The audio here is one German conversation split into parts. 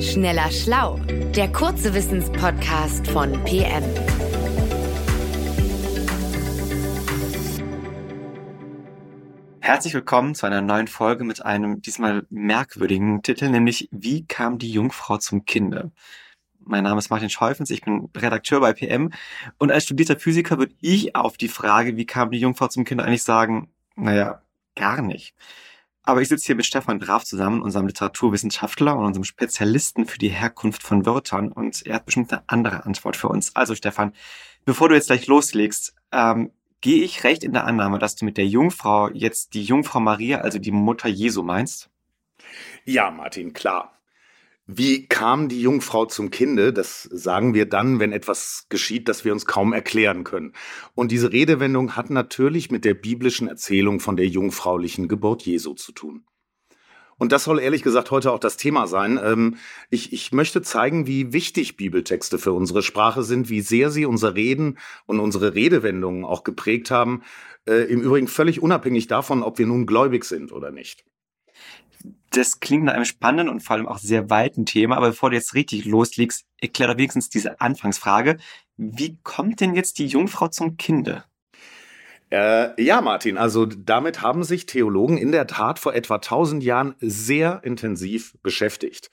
Schneller Schlau, der kurze Wissenspodcast von PM. Herzlich willkommen zu einer neuen Folge mit einem diesmal merkwürdigen Titel, nämlich Wie kam die Jungfrau zum Kinde? Mein Name ist Martin Schäufens, ich bin Redakteur bei PM und als studierter Physiker würde ich auf die Frage, wie kam die Jungfrau zum Kind, eigentlich sagen, naja, gar nicht. Aber ich sitze hier mit Stefan Graf zusammen, unserem Literaturwissenschaftler und unserem Spezialisten für die Herkunft von Wörtern und er hat bestimmt eine andere Antwort für uns. Also Stefan, bevor du jetzt gleich loslegst, ähm, gehe ich recht in der Annahme, dass du mit der Jungfrau jetzt die Jungfrau Maria, also die Mutter Jesu meinst? Ja, Martin, klar. Wie kam die Jungfrau zum Kinde? Das sagen wir dann, wenn etwas geschieht, das wir uns kaum erklären können. Und diese Redewendung hat natürlich mit der biblischen Erzählung von der jungfraulichen Geburt Jesu zu tun. Und das soll ehrlich gesagt heute auch das Thema sein. Ähm, ich, ich möchte zeigen, wie wichtig Bibeltexte für unsere Sprache sind, wie sehr sie unser Reden und unsere Redewendungen auch geprägt haben. Äh, Im Übrigen völlig unabhängig davon, ob wir nun gläubig sind oder nicht das klingt nach einem spannenden und vor allem auch sehr weiten Thema. Aber bevor du jetzt richtig loslegst, erklär doch wenigstens diese Anfangsfrage. Wie kommt denn jetzt die Jungfrau zum Kinde? Äh, ja, Martin, also damit haben sich Theologen in der Tat vor etwa 1000 Jahren sehr intensiv beschäftigt.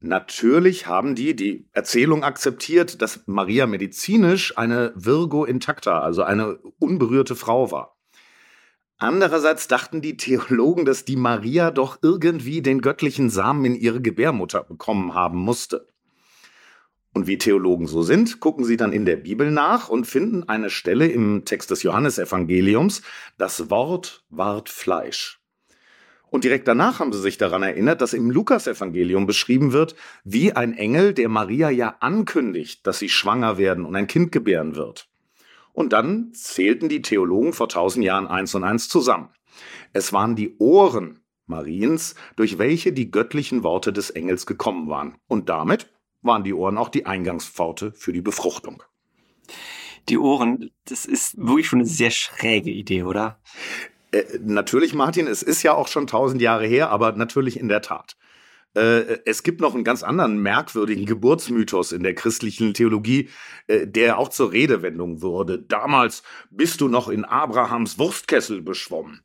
Natürlich haben die die Erzählung akzeptiert, dass Maria medizinisch eine Virgo intacta, also eine unberührte Frau war. Andererseits dachten die Theologen, dass die Maria doch irgendwie den göttlichen Samen in ihre Gebärmutter bekommen haben musste. Und wie Theologen so sind, gucken sie dann in der Bibel nach und finden eine Stelle im Text des Johannesevangeliums, das Wort ward Fleisch. Und direkt danach haben sie sich daran erinnert, dass im Lukasevangelium beschrieben wird, wie ein Engel, der Maria ja ankündigt, dass sie schwanger werden und ein Kind gebären wird. Und dann zählten die Theologen vor tausend Jahren eins und eins zusammen. Es waren die Ohren Mariens, durch welche die göttlichen Worte des Engels gekommen waren. Und damit waren die Ohren auch die Eingangspforte für die Befruchtung. Die Ohren, das ist wirklich schon eine sehr schräge Idee, oder? Äh, natürlich, Martin, es ist ja auch schon tausend Jahre her, aber natürlich in der Tat. Äh, es gibt noch einen ganz anderen merkwürdigen Geburtsmythos in der christlichen Theologie, äh, der auch zur Redewendung wurde. Damals bist du noch in Abrahams Wurstkessel beschwommen.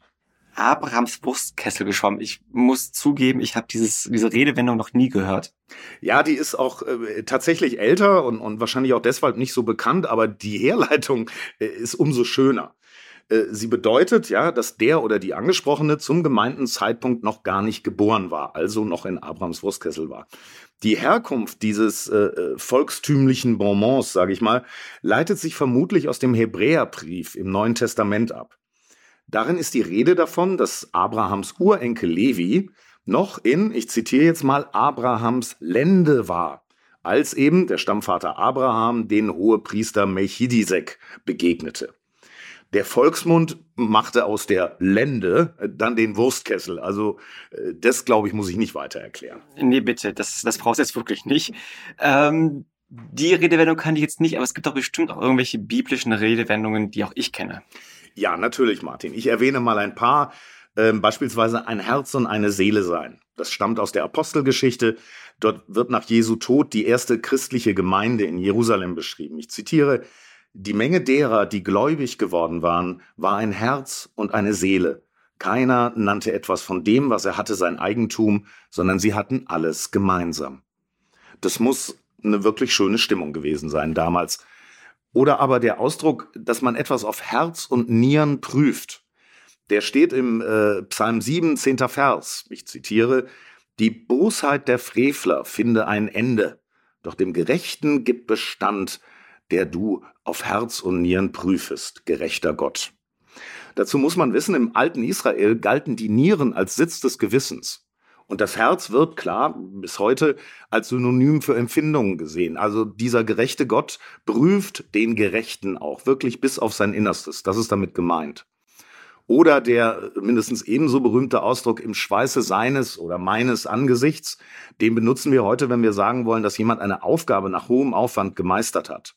Abrahams Wurstkessel geschwommen. Ich muss zugeben, ich habe diese Redewendung noch nie gehört. Ja, die ist auch äh, tatsächlich älter und, und wahrscheinlich auch deshalb nicht so bekannt, aber die Herleitung äh, ist umso schöner. Äh, sie bedeutet ja, dass der oder die Angesprochene zum gemeinten Zeitpunkt noch gar nicht geboren war, also noch in Abrahams Wurstkessel war. Die Herkunft dieses äh, äh volkstümlichen Bonbons, sage ich mal, leitet sich vermutlich aus dem Hebräerbrief im Neuen Testament ab. Darin ist die Rede davon, dass Abrahams Urenkel Levi noch in, ich zitiere jetzt mal, Abrahams Lände war, als eben der Stammvater Abraham den Hohepriester Melchidisek begegnete. Der Volksmund machte aus der Lende dann den Wurstkessel. Also äh, das, glaube ich, muss ich nicht weiter erklären. Nee, bitte, das, das brauchst du jetzt wirklich nicht. Ähm, die Redewendung kann ich jetzt nicht, aber es gibt doch bestimmt auch irgendwelche biblischen Redewendungen, die auch ich kenne. Ja, natürlich, Martin. Ich erwähne mal ein paar. Ähm, beispielsweise ein Herz und eine Seele sein. Das stammt aus der Apostelgeschichte. Dort wird nach Jesu Tod die erste christliche Gemeinde in Jerusalem beschrieben. Ich zitiere, die Menge derer, die gläubig geworden waren, war ein Herz und eine Seele. Keiner nannte etwas von dem, was er hatte, sein Eigentum, sondern sie hatten alles gemeinsam. Das muss eine wirklich schöne Stimmung gewesen sein damals. Oder aber der Ausdruck, dass man etwas auf Herz und Nieren prüft. Der steht im äh, Psalm 7, 10. Vers. Ich zitiere, die Bosheit der Frevler finde ein Ende, doch dem Gerechten gibt Bestand, der du auf Herz und Nieren prüfest, gerechter Gott. Dazu muss man wissen, im alten Israel galten die Nieren als Sitz des Gewissens. Und das Herz wird klar bis heute als Synonym für Empfindungen gesehen. Also dieser gerechte Gott prüft den Gerechten auch wirklich bis auf sein Innerstes. Das ist damit gemeint. Oder der mindestens ebenso berühmte Ausdruck im Schweiße seines oder meines Angesichts, den benutzen wir heute, wenn wir sagen wollen, dass jemand eine Aufgabe nach hohem Aufwand gemeistert hat.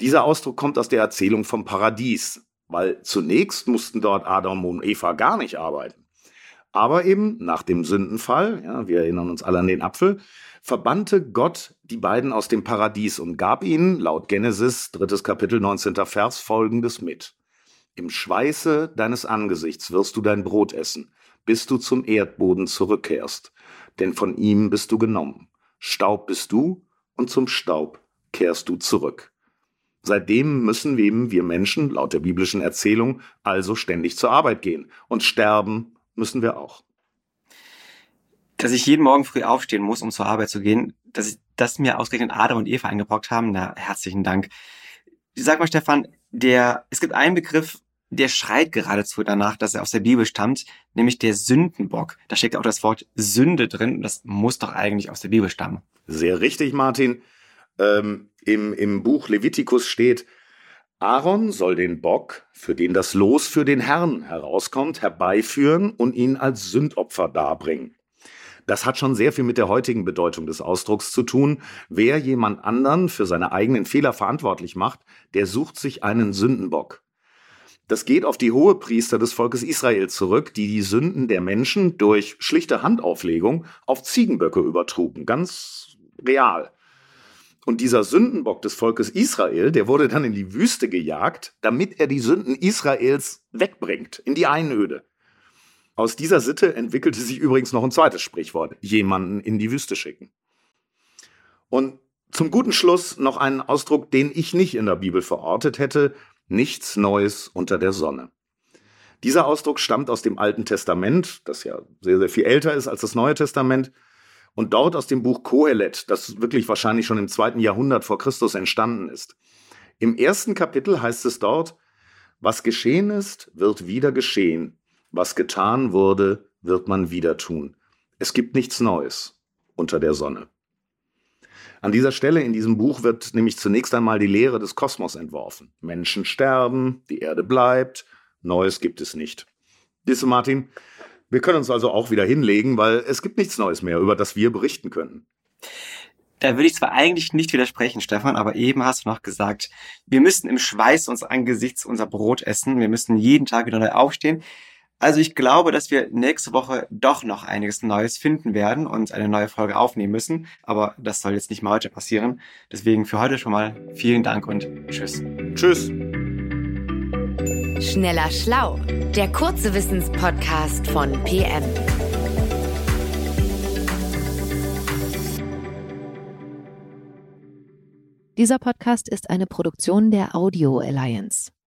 Dieser Ausdruck kommt aus der Erzählung vom Paradies, weil zunächst mussten dort Adam und Eva gar nicht arbeiten. Aber eben nach dem Sündenfall, ja, wir erinnern uns alle an den Apfel, verbannte Gott die beiden aus dem Paradies und gab ihnen, laut Genesis, drittes Kapitel, 19. Vers, folgendes mit. Im Schweiße deines Angesichts wirst du dein Brot essen, bis du zum Erdboden zurückkehrst, denn von ihm bist du genommen. Staub bist du und zum Staub kehrst du zurück. Seitdem müssen eben wir Menschen, laut der biblischen Erzählung, also ständig zur Arbeit gehen. Und sterben müssen wir auch. Dass ich jeden Morgen früh aufstehen muss, um zur Arbeit zu gehen, dass ich, das mir ausgerechnet Adam und Eva eingebrockt haben, na, herzlichen Dank. Sag mal, Stefan, der, es gibt einen Begriff, der schreit geradezu danach, dass er aus der Bibel stammt, nämlich der Sündenbock. Da steckt auch das Wort Sünde drin und das muss doch eigentlich aus der Bibel stammen. Sehr richtig, Martin. Ähm, im, Im Buch Levitikus steht, Aaron soll den Bock, für den das Los für den Herrn herauskommt, herbeiführen und ihn als Sündopfer darbringen. Das hat schon sehr viel mit der heutigen Bedeutung des Ausdrucks zu tun. Wer jemand anderen für seine eigenen Fehler verantwortlich macht, der sucht sich einen Sündenbock. Das geht auf die Hohepriester des Volkes Israel zurück, die die Sünden der Menschen durch schlichte Handauflegung auf Ziegenböcke übertrugen. Ganz real. Und dieser Sündenbock des Volkes Israel, der wurde dann in die Wüste gejagt, damit er die Sünden Israels wegbringt, in die Einöde. Aus dieser Sitte entwickelte sich übrigens noch ein zweites Sprichwort, jemanden in die Wüste schicken. Und zum guten Schluss noch einen Ausdruck, den ich nicht in der Bibel verortet hätte, nichts Neues unter der Sonne. Dieser Ausdruck stammt aus dem Alten Testament, das ja sehr, sehr viel älter ist als das Neue Testament, und dort aus dem Buch Kohelet, das wirklich wahrscheinlich schon im zweiten Jahrhundert vor Christus entstanden ist. Im ersten Kapitel heißt es dort, was geschehen ist, wird wieder geschehen. Was getan wurde, wird man wieder tun. Es gibt nichts Neues unter der Sonne. An dieser Stelle in diesem Buch wird nämlich zunächst einmal die Lehre des Kosmos entworfen. Menschen sterben, die Erde bleibt, Neues gibt es nicht. Disse Martin, wir können uns also auch wieder hinlegen, weil es gibt nichts Neues mehr, über das wir berichten können. Da würde ich zwar eigentlich nicht widersprechen, Stefan, aber eben hast du noch gesagt, wir müssen im Schweiß uns angesichts unser Brot essen. Wir müssen jeden Tag wieder neu aufstehen. Also ich glaube, dass wir nächste Woche doch noch einiges Neues finden werden und eine neue Folge aufnehmen müssen. Aber das soll jetzt nicht mal heute passieren. Deswegen für heute schon mal vielen Dank und tschüss. Tschüss. Schneller Schlau, der kurze Wissenspodcast von PM. Dieser Podcast ist eine Produktion der Audio Alliance.